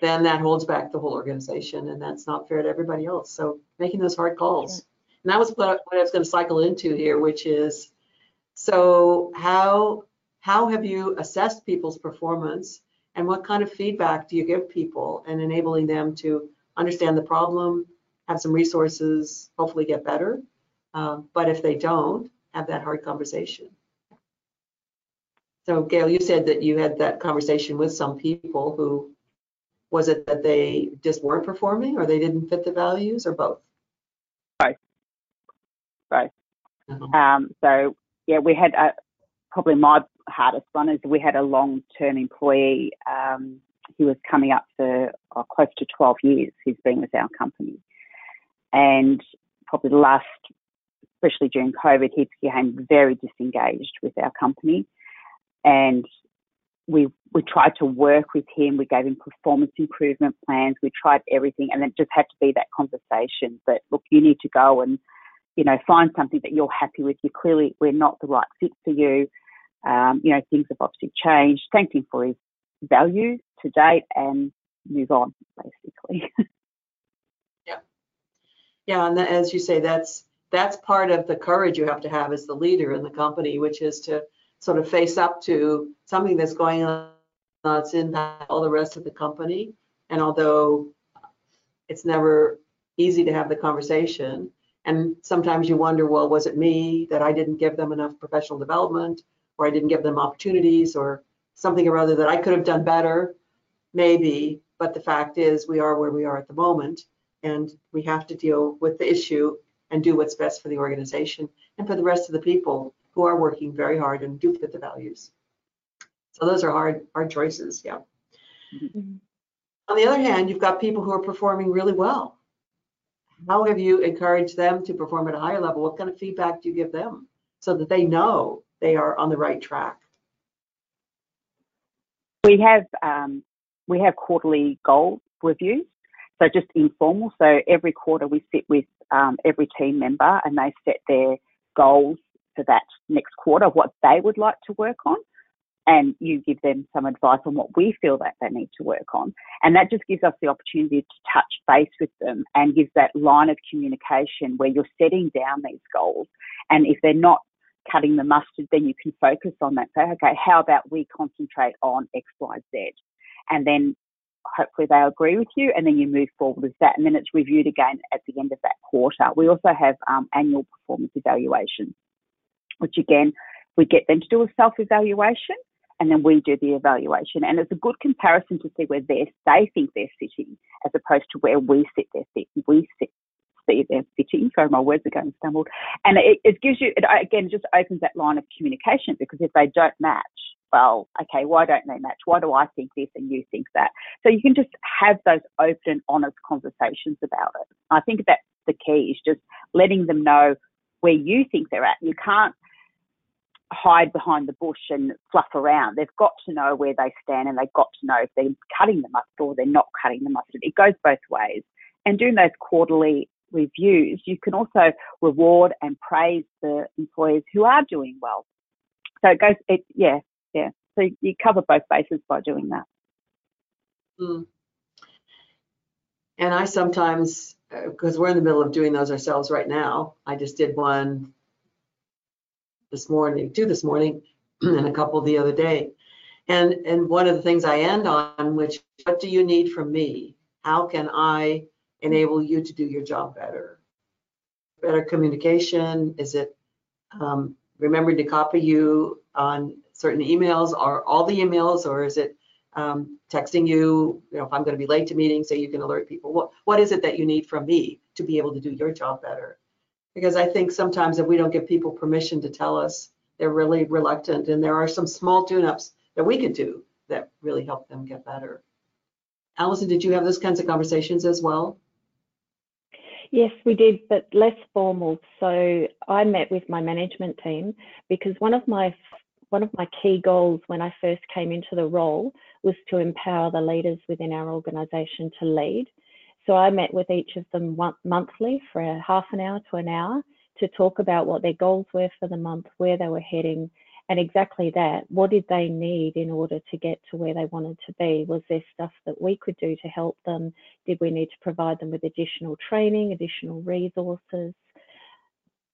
then that holds back the whole organization, and that's not fair to everybody else. So making those hard calls. Sure. And that was what, what I was going to cycle into here, which is so how how have you assessed people's performance and what kind of feedback do you give people and enabling them to understand the problem, have some resources, hopefully get better. Um, but if they don't, have that hard conversation. So Gail, you said that you had that conversation with some people who, was it that they just weren't performing or they didn't fit the values or both? Both. Both. Uh-huh. Um, so yeah, we had a, probably my hardest one is we had a long-term employee. Um, he was coming up for oh, close to 12 years. He's been with our company, and probably the last, especially during COVID, he became very disengaged with our company, and we we tried to work with him. We gave him performance improvement plans. We tried everything, and it just had to be that conversation that look, you need to go and you know find something that you're happy with. You clearly we're not the right fit for you. Um, you know, things have obviously changed. Thank him for his value to date and move on, basically. yeah. And as you say, that's that's part of the courage you have to have as the leader in the company, which is to sort of face up to something that's going on that's in all the rest of the company. And although it's never easy to have the conversation, and sometimes you wonder, well, was it me that I didn't give them enough professional development? or I didn't give them opportunities or something or other that I could have done better, maybe. But the fact is, we are where we are at the moment, and we have to deal with the issue and do what's best for the organization and for the rest of the people who are working very hard and do fit the values. So those are hard, hard choices. Yeah. Mm-hmm. On the other hand, you've got people who are performing really well. How have you encouraged them to perform at a higher level? What kind of feedback do you give them so that they know they are on the right track? We have um, we have quarterly goal reviews, so just informal. So every quarter we sit with um, every team member and they set their goals for that next quarter, what they would like to work on, and you give them some advice on what we feel that they need to work on. And that just gives us the opportunity to touch base with them and gives that line of communication where you're setting down these goals. And if they're not cutting the mustard, then you can focus on that. Say, okay, how about we concentrate on X, Y, Z? And then hopefully they agree with you, and then you move forward with that, and then it's reviewed again at the end of that quarter. We also have um, annual performance evaluations, which again we get them to do a self-evaluation, and then we do the evaluation, and it's a good comparison to see where they they think they're sitting as opposed to where we sit there we sit see they're sitting. Sorry, my words are going stumbled. And it, it gives you, it again, just opens that line of communication because if they don't match, well, okay, why don't they match? Why do I think this and you think that? So you can just have those open, and honest conversations about it. I think that's the key is just letting them know where you think they're at. You can't hide behind the bush and fluff around. They've got to know where they stand and they've got to know if they're cutting the mustard or they're not cutting the mustard. It goes both ways. And doing those quarterly reviews, you can also reward and praise the employees who are doing well. So it goes, it, yeah, yeah. So you cover both bases by doing that. Mm. And I sometimes, because uh, we're in the middle of doing those ourselves right now, I just did one this morning, two this morning, and a couple the other day. And and one of the things I end on, which what do you need from me? How can I enable you to do your job better? Better communication? Is it um, remembering to copy you on certain emails or all the emails, or is it um, texting you, you know, if I'm going to be late to meetings, so you can alert people? What What is it that you need from me to be able to do your job better? Because I think sometimes if we don't give people permission to tell us, they're really reluctant, and there are some small tune-ups that we could do that really help them get better. Alison, did you have those kinds of conversations as well? Yes, we did, but less formal. So I met with my management team because one of my one of my key goals when I first came into the role was to empower the leaders within our organisation to lead. So I met with each of them one, monthly for a half an hour to an hour to talk about what their goals were for the month, where they were heading, and exactly that. What did they need in order to get to where they wanted to be? Was there stuff that we could do to help them? Did we need to provide them with additional training, additional resources?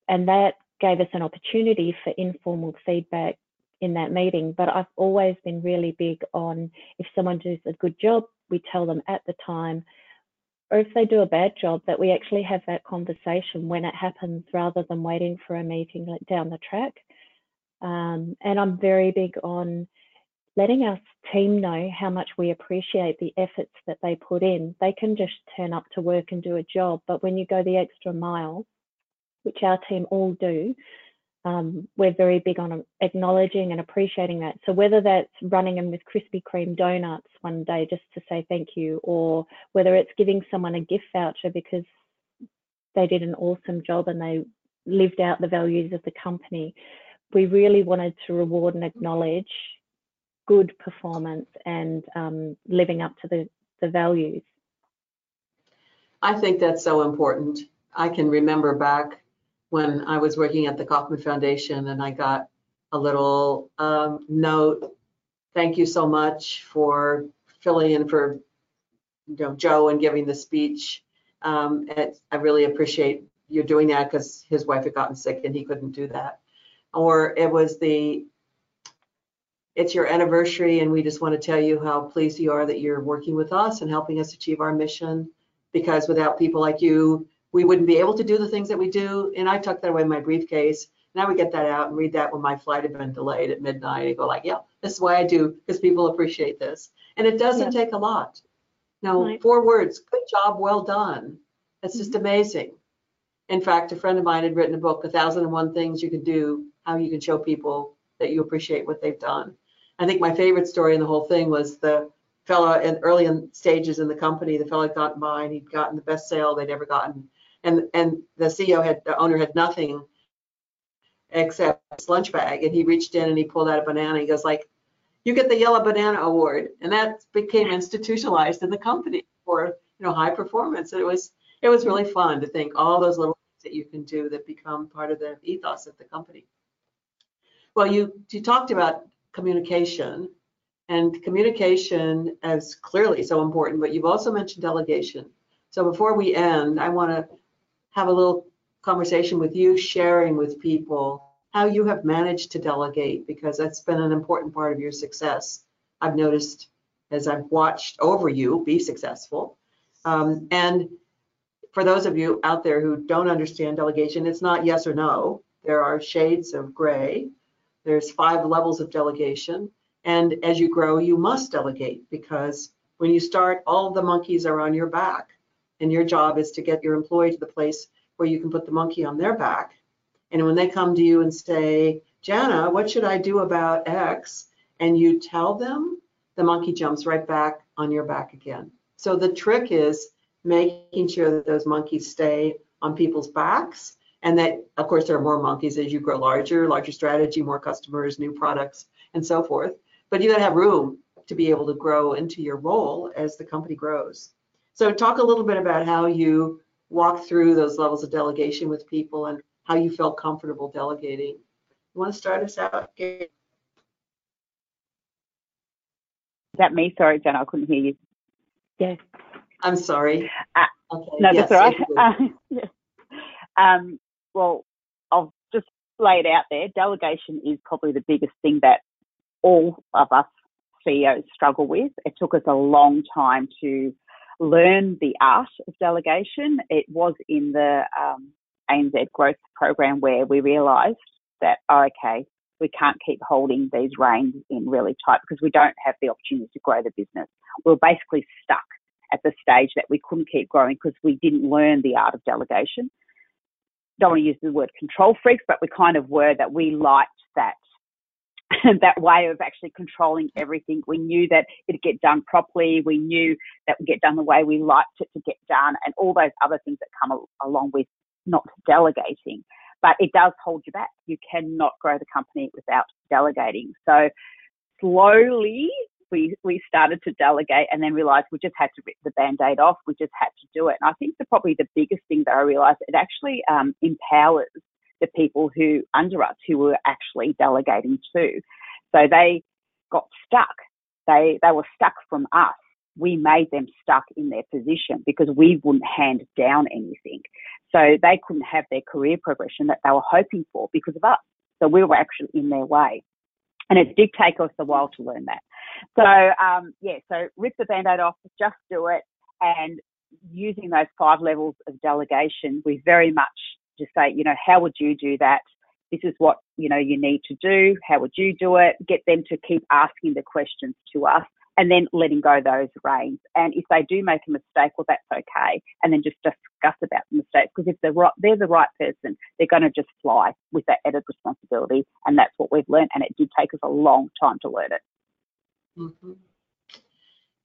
And that gave us an opportunity for informal feedback in that meeting. But I've always been really big on if someone does a good job, we tell them at the time, or if they do a bad job, that we actually have that conversation when it happens rather than waiting for a meeting down the track. Um, and I'm very big on letting our team know how much we appreciate the efforts that they put in. They can just turn up to work and do a job, but when you go the extra mile, which our team all do, um, we're very big on acknowledging and appreciating that. So whether that's running in with Krispy Kreme donuts one day just to say thank you, or whether it's giving someone a gift voucher because they did an awesome job and they lived out the values of the company, we really wanted to reward and acknowledge good performance and um, living up to the, the values. I think that's so important. I can remember back when I was working at the Kauffman Foundation and I got a little um, note, thank you so much for filling in for you know, Joe and giving the speech. Um, I really appreciate you doing that because his wife had gotten sick and he couldn't do that or it was the it's your anniversary and we just want to tell you how pleased you are that you're working with us and helping us achieve our mission because without people like you we wouldn't be able to do the things that we do and i tucked that away in my briefcase and i would get that out and read that when my flight had been delayed at midnight and go like yeah this is why i do because people appreciate this and it doesn't yeah. take a lot no right. four words good job well done that's just mm-hmm. amazing in fact a friend of mine had written a book a thousand and one things you can do how you can show people that you appreciate what they've done. I think my favorite story in the whole thing was the fellow in early in stages in the company, the fellow had gotten by and he'd gotten the best sale they'd ever gotten. And and the CEO had the owner had nothing except his lunch bag. And he reached in and he pulled out a banana. He goes like, you get the yellow banana award. And that became institutionalized in the company for you know high performance. And it was it was really fun to think all those little things that you can do that become part of the ethos of the company. Well, you, you talked about communication and communication is clearly so important, but you've also mentioned delegation. So before we end, I want to have a little conversation with you, sharing with people how you have managed to delegate, because that's been an important part of your success. I've noticed as I've watched over you be successful. Um, and for those of you out there who don't understand delegation, it's not yes or no. There are shades of gray. There's five levels of delegation. And as you grow, you must delegate because when you start, all the monkeys are on your back. And your job is to get your employee to the place where you can put the monkey on their back. And when they come to you and say, Jana, what should I do about X? And you tell them, the monkey jumps right back on your back again. So the trick is making sure that those monkeys stay on people's backs and that of course there are more monkeys as you grow larger larger strategy more customers new products and so forth but you gotta have room to be able to grow into your role as the company grows so talk a little bit about how you walk through those levels of delegation with people and how you felt comfortable delegating you want to start us out is that me sorry jen i couldn't hear you yeah I'm sorry. Uh, okay. No, yes, that's all right. Uh, yeah. um, well, I'll just lay it out there. Delegation is probably the biggest thing that all of us CEOs struggle with. It took us a long time to learn the art of delegation. It was in the um, ANZ growth program where we realised that, oh, okay, we can't keep holding these reins in really tight because we don't have the opportunity to grow the business. We're basically stuck at the stage that we couldn't keep growing because we didn't learn the art of delegation. Don't want to use the word control freaks, but we kind of were that we liked that that way of actually controlling everything. We knew that it'd get done properly. We knew that would get done the way we liked it to get done, and all those other things that come along with not delegating. But it does hold you back. You cannot grow the company without delegating. So slowly we, we started to delegate and then realized we just had to rip the band-aid off. We just had to do it. And I think the, probably the biggest thing that I realized, it actually um, empowers the people who under us who were actually delegating to. So they got stuck. They, they were stuck from us. We made them stuck in their position because we wouldn't hand down anything. So they couldn't have their career progression that they were hoping for because of us. So we were actually in their way. And it did take us a while to learn that. So um, yeah, so rip the band-aid off, just do it, and using those five levels of delegation, we very much just say, you know, how would you do that? This is what you know you need to do. How would you do it? Get them to keep asking the questions to us, and then letting go those reins. And if they do make a mistake, well, that's okay. And then just discuss about the mistake because if they're right, they're the right person, they're going to just fly with that added responsibility. And that's what we've learned. And it did take us a long time to learn it. Mm-hmm.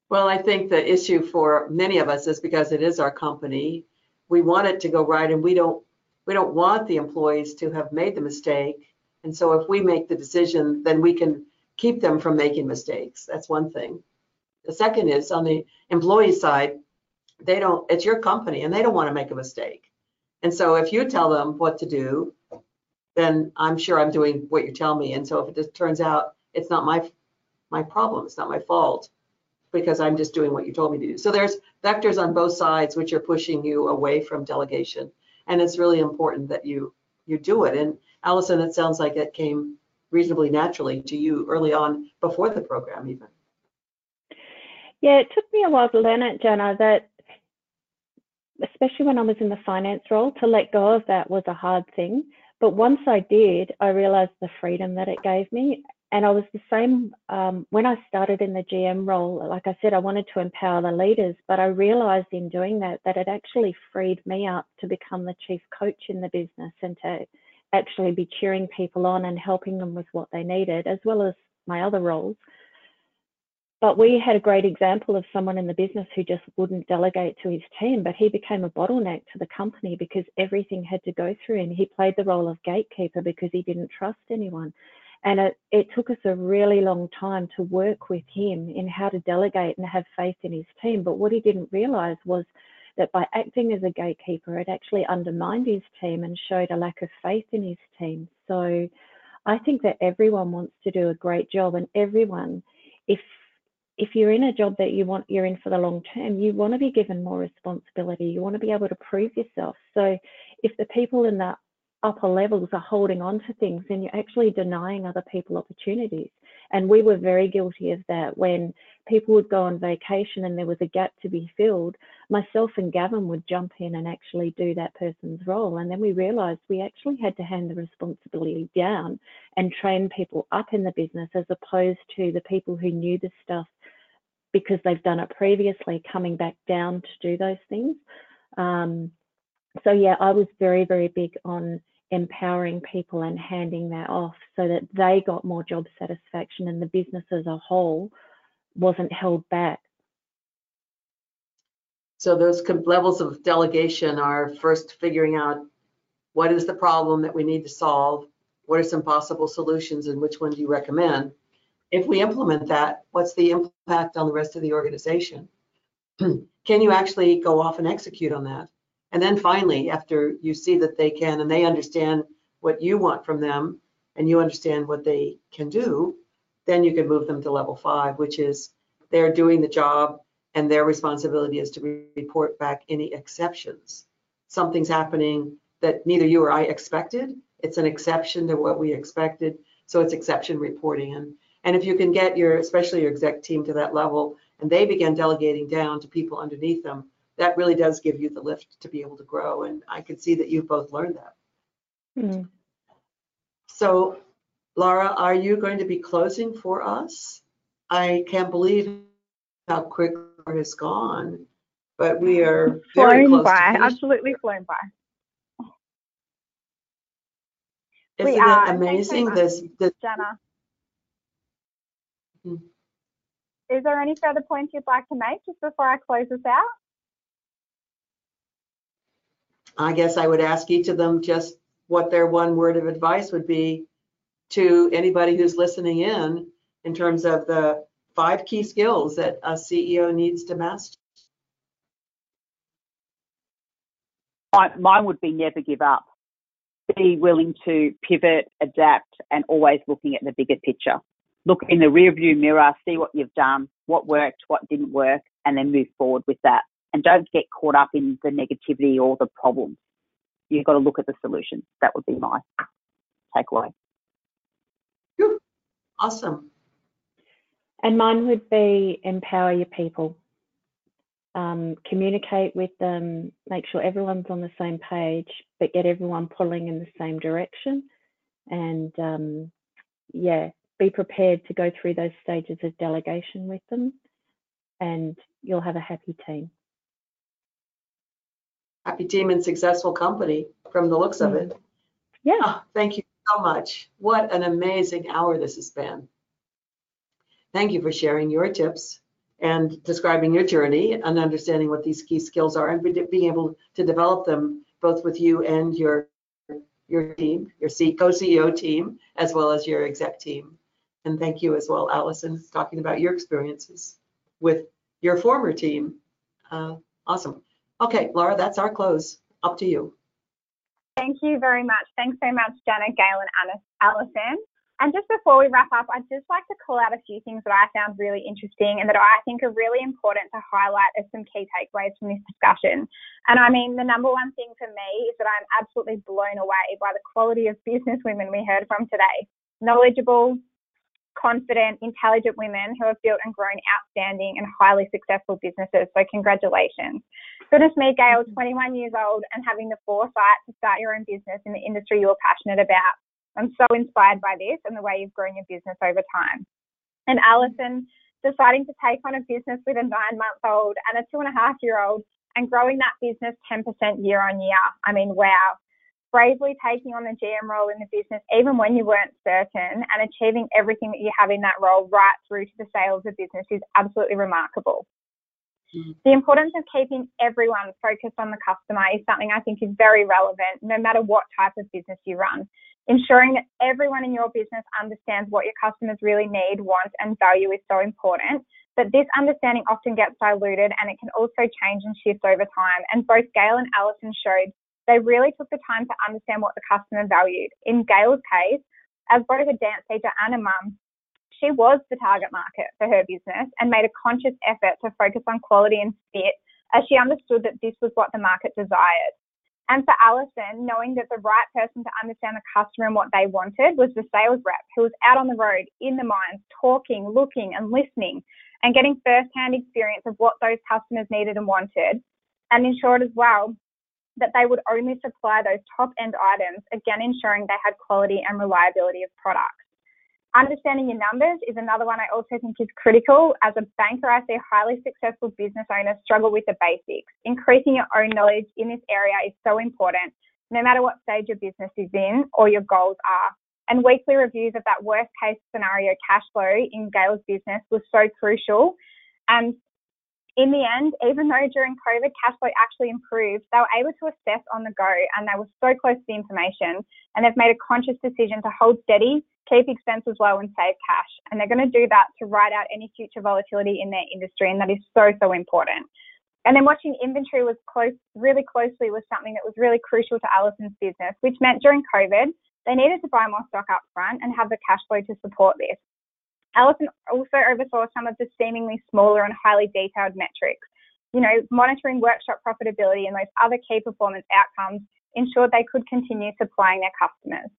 Well, I think the issue for many of us is because it is our company, we want it to go right, and we don't we don't want the employees to have made the mistake. And so if we make the decision, then we can keep them from making mistakes. That's one thing. The second is on the employee side, they don't. It's your company, and they don't want to make a mistake. And so if you tell them what to do, then I'm sure I'm doing what you tell me. And so if it just turns out it's not my my problem. It's not my fault because I'm just doing what you told me to do. So there's vectors on both sides which are pushing you away from delegation. And it's really important that you you do it. And Alison, it sounds like it came reasonably naturally to you early on before the program even. Yeah, it took me a while to learn it, Jenna, that especially when I was in the finance role, to let go of that was a hard thing. But once I did, I realized the freedom that it gave me and I was the same um, when I started in the GM role. Like I said, I wanted to empower the leaders, but I realized in doing that that it actually freed me up to become the chief coach in the business and to actually be cheering people on and helping them with what they needed, as well as my other roles. But we had a great example of someone in the business who just wouldn't delegate to his team, but he became a bottleneck to the company because everything had to go through him. He played the role of gatekeeper because he didn't trust anyone. And it, it took us a really long time to work with him in how to delegate and have faith in his team. But what he didn't realize was that by acting as a gatekeeper, it actually undermined his team and showed a lack of faith in his team. So I think that everyone wants to do a great job, and everyone, if if you're in a job that you want you're in for the long term, you want to be given more responsibility. You want to be able to prove yourself. So if the people in the upper levels are holding on to things and you're actually denying other people opportunities. And we were very guilty of that when people would go on vacation and there was a gap to be filled. Myself and Gavin would jump in and actually do that person's role. And then we realized we actually had to hand the responsibility down and train people up in the business as opposed to the people who knew the stuff because they've done it previously coming back down to do those things. Um, so yeah, I was very, very big on empowering people and handing that off so that they got more job satisfaction and the business as a whole wasn't held back. So those levels of delegation are first figuring out what is the problem that we need to solve, what are some possible solutions, and which one do you recommend? If we implement that, what's the impact on the rest of the organization? Can you actually go off and execute on that? And then finally, after you see that they can and they understand what you want from them and you understand what they can do, then you can move them to level five, which is they're doing the job and their responsibility is to report back any exceptions. Something's happening that neither you or I expected. It's an exception to what we expected. So it's exception reporting. And, and if you can get your, especially your exec team to that level and they begin delegating down to people underneath them, that really does give you the lift to be able to grow. And I can see that you've both learned that. Mm. So, Laura, are you going to be closing for us? I can't believe how quick it has gone, but we are very flown by, absolutely flown by. Isn't we it are. Thanks so amazing? much. This, this Jana. Hmm. Is there any further points you'd like to make just before I close this out? I guess I would ask each of them just what their one word of advice would be to anybody who's listening in, in terms of the five key skills that a CEO needs to master. Mine would be never give up. Be willing to pivot, adapt, and always looking at the bigger picture. Look in the rearview mirror, see what you've done, what worked, what didn't work, and then move forward with that. And don't get caught up in the negativity or the problems. You've got to look at the solutions. That would be my takeaway. Awesome. And mine would be empower your people. Um, communicate with them, make sure everyone's on the same page, but get everyone pulling in the same direction. And um, yeah, be prepared to go through those stages of delegation with them, and you'll have a happy team. Happy team and successful company from the looks of it. Yeah. Ah, thank you so much. What an amazing hour this has been. Thank you for sharing your tips and describing your journey and understanding what these key skills are and being able to develop them both with you and your your team, your co-CEO team, as well as your exec team. And thank you as well, Alison, talking about your experiences with your former team. Uh, awesome. Okay, Laura, that's our close. Up to you. Thank you very much. Thanks so much, Janet, Gail, and Alison. And just before we wrap up, I'd just like to call out a few things that I found really interesting and that I think are really important to highlight as some key takeaways from this discussion. And I mean, the number one thing for me is that I'm absolutely blown away by the quality of business women we heard from today. Knowledgeable, confident, intelligent women who have built and grown outstanding and highly successful businesses. So congratulations. Goodness me, Gail, 21 years old and having the foresight to start your own business in the industry you're passionate about. I'm so inspired by this and the way you've grown your business over time. And Alison, deciding to take on a business with a nine month old and a two and a half year old and growing that business 10% year on year. I mean, wow. Bravely taking on the GM role in the business, even when you weren't certain, and achieving everything that you have in that role right through to the sales of the business is absolutely remarkable. Mm. The importance of keeping everyone focused on the customer is something I think is very relevant, no matter what type of business you run. Ensuring that everyone in your business understands what your customers really need, want, and value is so important. But this understanding often gets diluted and it can also change and shift over time. And both Gail and Alison showed they really took the time to understand what the customer valued. In Gail's case, as both a dance teacher and a mum, she was the target market for her business and made a conscious effort to focus on quality and fit as she understood that this was what the market desired. And for Alison, knowing that the right person to understand the customer and what they wanted was the sales rep who was out on the road, in the mines, talking, looking, and listening, and getting first-hand experience of what those customers needed and wanted, and ensured as well that they would only supply those top-end items, again ensuring they had quality and reliability of products. Understanding your numbers is another one I also think is critical. As a banker, I see highly successful business owners struggle with the basics. Increasing your own knowledge in this area is so important, no matter what stage your business is in or your goals are. And weekly reviews of that worst case scenario cash flow in Gail's business was so crucial. And in the end, even though during COVID cash flow actually improved, they were able to assess on the go and they were so close to the information and they've made a conscious decision to hold steady keep expenses low and save cash. And they're going to do that to ride out any future volatility in their industry. And that is so, so important. And then watching inventory was close, really closely was something that was really crucial to Alison's business, which meant during COVID, they needed to buy more stock up front and have the cash flow to support this. Alison also oversaw some of the seemingly smaller and highly detailed metrics. You know, monitoring workshop profitability and those other key performance outcomes ensured they could continue supplying their customers.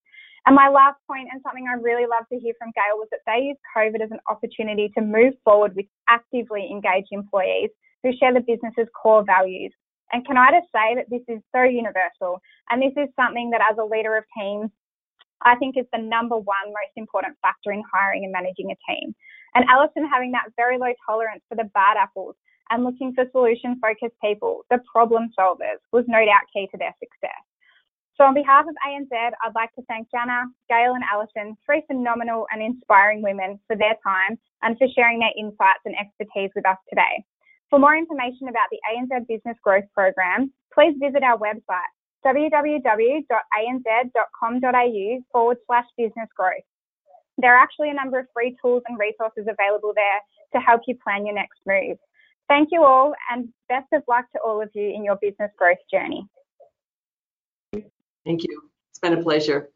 And my last point, and something I really love to hear from Gail, was that they used COVID as an opportunity to move forward with actively engaged employees who share the business's core values. And can I just say that this is so universal? And this is something that, as a leader of teams, I think is the number one most important factor in hiring and managing a team. And Alison having that very low tolerance for the bad apples and looking for solution focused people, the problem solvers, was no doubt key to their success. So, on behalf of ANZ, I'd like to thank Jana, Gail, and Alison, three phenomenal and inspiring women, for their time and for sharing their insights and expertise with us today. For more information about the ANZ Business Growth Program, please visit our website www.anz.com.au forward slash business growth. There are actually a number of free tools and resources available there to help you plan your next move. Thank you all and best of luck to all of you in your business growth journey. Thank you. It's been a pleasure.